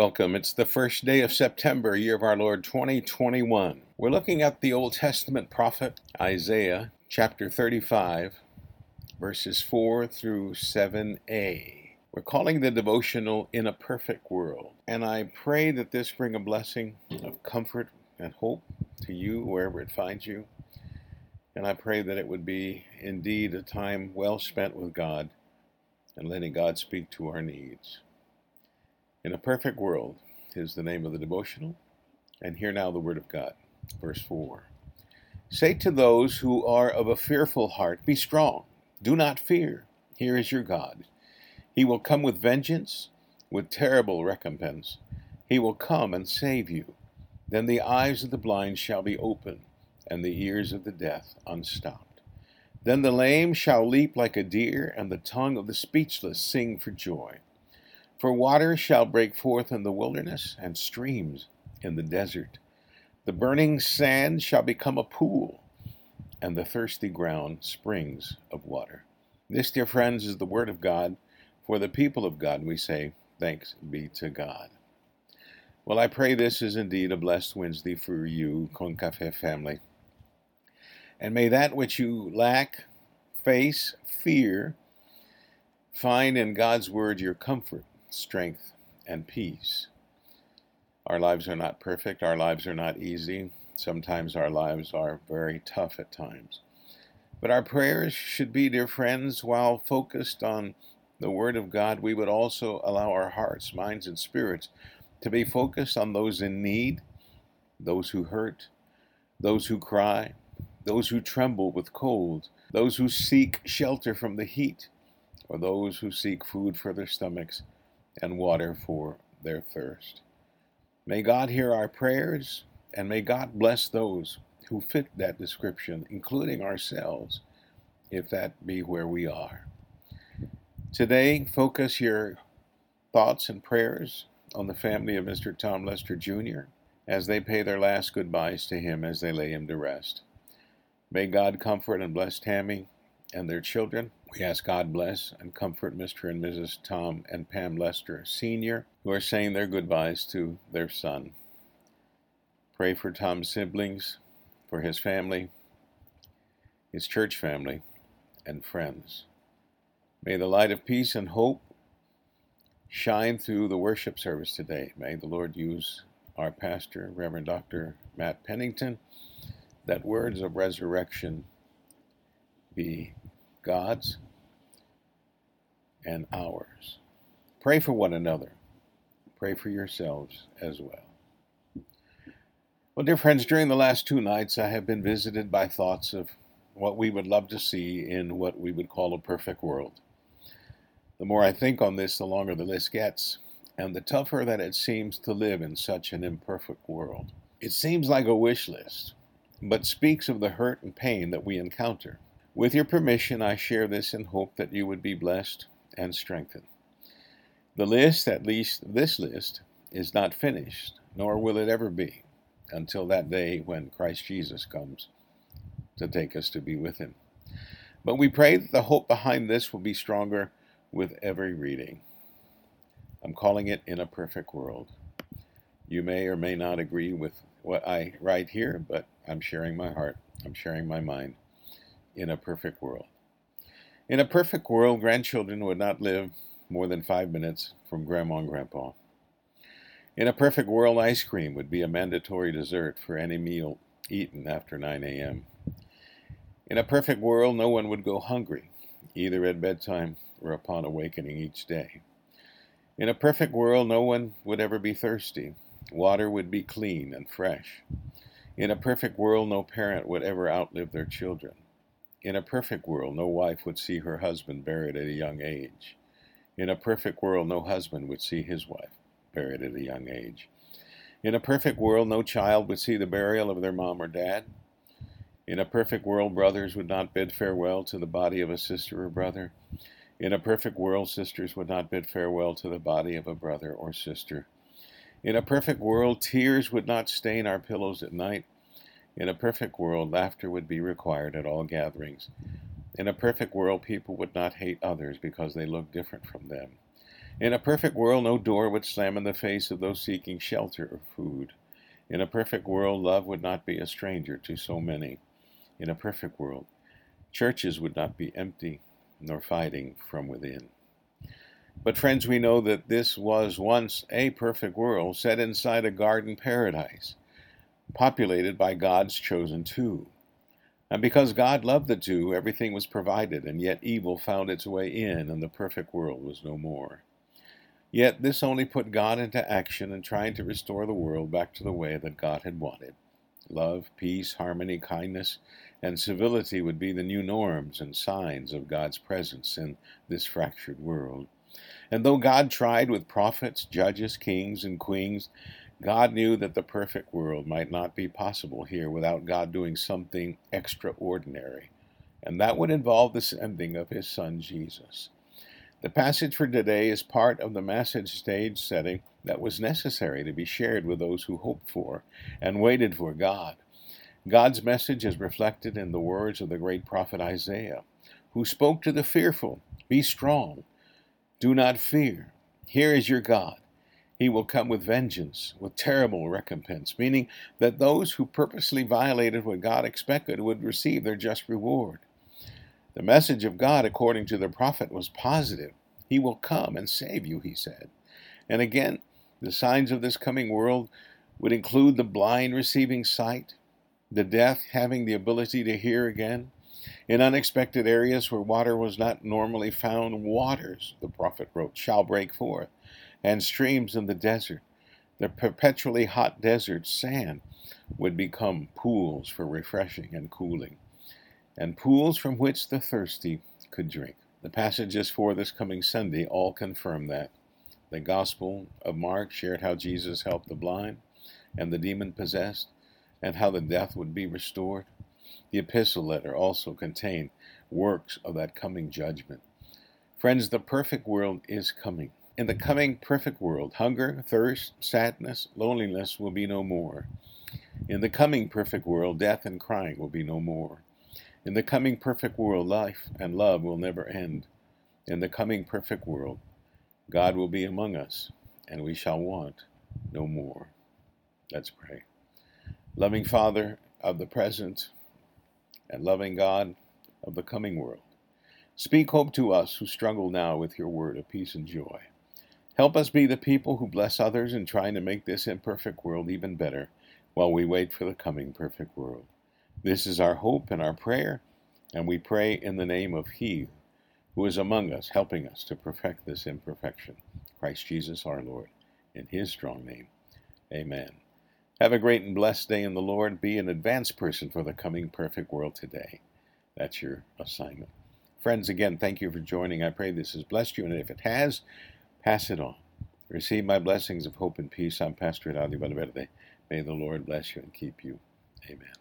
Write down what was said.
Welcome. It's the first day of September, year of our Lord 2021. We're looking at the Old Testament prophet Isaiah, chapter 35, verses 4 through 7a. We're calling the devotional In a Perfect World. And I pray that this bring a blessing of comfort and hope to you wherever it finds you. And I pray that it would be indeed a time well spent with God and letting God speak to our needs. In a perfect world is the name of the devotional. And hear now the word of God. Verse 4 Say to those who are of a fearful heart, Be strong, do not fear. Here is your God. He will come with vengeance, with terrible recompense. He will come and save you. Then the eyes of the blind shall be opened, and the ears of the deaf unstopped. Then the lame shall leap like a deer, and the tongue of the speechless sing for joy. For waters shall break forth in the wilderness, and streams in the desert. The burning sand shall become a pool, and the thirsty ground springs of water. This, dear friends, is the word of God. For the people of God, we say, Thanks be to God. Well, I pray this is indeed a blessed Wednesday for you, Concafe family. And may that which you lack, face, fear, find in God's word your comfort strength, and peace. Our lives are not perfect, our lives are not easy. Sometimes our lives are very tough at times. But our prayers should be, dear friends, while focused on the Word of God, we would also allow our hearts, minds, and spirits to be focused on those in need, those who hurt, those who cry, those who tremble with cold, those who seek shelter from the heat, or those who seek food for their stomachs and water for their thirst. May God hear our prayers, and may God bless those who fit that description, including ourselves, if that be where we are. Today, focus your thoughts and prayers on the family of Mr. Tom Lester Jr. as they pay their last goodbyes to him as they lay him to rest. May God comfort and bless Tammy and their children. We ask God bless and comfort Mr. and Mrs. Tom and Pam Lester Sr., who are saying their goodbyes to their son. Pray for Tom's siblings, for his family, his church family, and friends. May the light of peace and hope shine through the worship service today. May the Lord use our pastor, Reverend Dr. Matt Pennington, that words of resurrection be God's and ours. Pray for one another. Pray for yourselves as well. Well, dear friends, during the last two nights, I have been visited by thoughts of what we would love to see in what we would call a perfect world. The more I think on this, the longer the list gets, and the tougher that it seems to live in such an imperfect world. It seems like a wish list, but speaks of the hurt and pain that we encounter. With your permission, I share this in hope that you would be blessed and strengthened. The list, at least this list, is not finished, nor will it ever be until that day when Christ Jesus comes to take us to be with him. But we pray that the hope behind this will be stronger with every reading. I'm calling it In a Perfect World. You may or may not agree with what I write here, but I'm sharing my heart, I'm sharing my mind in a perfect world. In a perfect world, grandchildren would not live more than five minutes from grandma and grandpa. In a perfect world, ice cream would be a mandatory dessert for any meal eaten after 9 a.m. In a perfect world, no one would go hungry, either at bedtime or upon awakening each day. In a perfect world, no one would ever be thirsty. Water would be clean and fresh. In a perfect world, no parent would ever outlive their children. In a perfect world, no wife would see her husband buried at a young age. In a perfect world, no husband would see his wife buried at a young age. In a perfect world, no child would see the burial of their mom or dad. In a perfect world, brothers would not bid farewell to the body of a sister or brother. In a perfect world, sisters would not bid farewell to the body of a brother or sister. In a perfect world, tears would not stain our pillows at night. In a perfect world, laughter would be required at all gatherings. In a perfect world, people would not hate others because they look different from them. In a perfect world, no door would slam in the face of those seeking shelter or food. In a perfect world, love would not be a stranger to so many. In a perfect world, churches would not be empty nor fighting from within. But, friends, we know that this was once a perfect world set inside a garden paradise, populated by God's chosen two. And because God loved the two, everything was provided, and yet evil found its way in, and the perfect world was no more. Yet this only put God into action in trying to restore the world back to the way that God had wanted. Love, peace, harmony, kindness, and civility would be the new norms and signs of God's presence in this fractured world. And though God tried with prophets, judges, kings, and queens, God knew that the perfect world might not be possible here without God doing something extraordinary. And that would involve the sending of his son Jesus. The passage for today is part of the message stage setting that was necessary to be shared with those who hoped for and waited for God. God's message is reflected in the words of the great prophet Isaiah, who spoke to the fearful Be strong, do not fear. Here is your God. He will come with vengeance, with terrible recompense, meaning that those who purposely violated what God expected would receive their just reward. The message of God, according to the prophet, was positive. He will come and save you, he said. And again, the signs of this coming world would include the blind receiving sight, the deaf having the ability to hear again. In unexpected areas where water was not normally found, waters, the prophet wrote, shall break forth, and streams in the desert. The perpetually hot desert sand would become pools for refreshing and cooling and pools from which the thirsty could drink. The passages for this coming Sunday all confirm that. The Gospel of Mark shared how Jesus helped the blind and the demon possessed, and how the deaf would be restored. The epistle letter also contained works of that coming judgment. Friends, the perfect world is coming. In the coming perfect world, hunger, thirst, sadness, loneliness will be no more. In the coming perfect world, death and crying will be no more. In the coming perfect world, life and love will never end. In the coming perfect world, God will be among us, and we shall want no more. Let's pray. Loving Father of the present and loving God of the coming world, speak hope to us who struggle now with your word of peace and joy. Help us be the people who bless others in trying to make this imperfect world even better while we wait for the coming perfect world. This is our hope and our prayer, and we pray in the name of He who is among us, helping us to perfect this imperfection, Christ Jesus our Lord, in His strong name. Amen. Have a great and blessed day in the Lord. Be an advanced person for the coming perfect world today. That's your assignment. Friends, again, thank you for joining. I pray this has blessed you, and if it has, pass it on. Receive my blessings of hope and peace. I'm Pastor Adi Valverde. May the Lord bless you and keep you. Amen.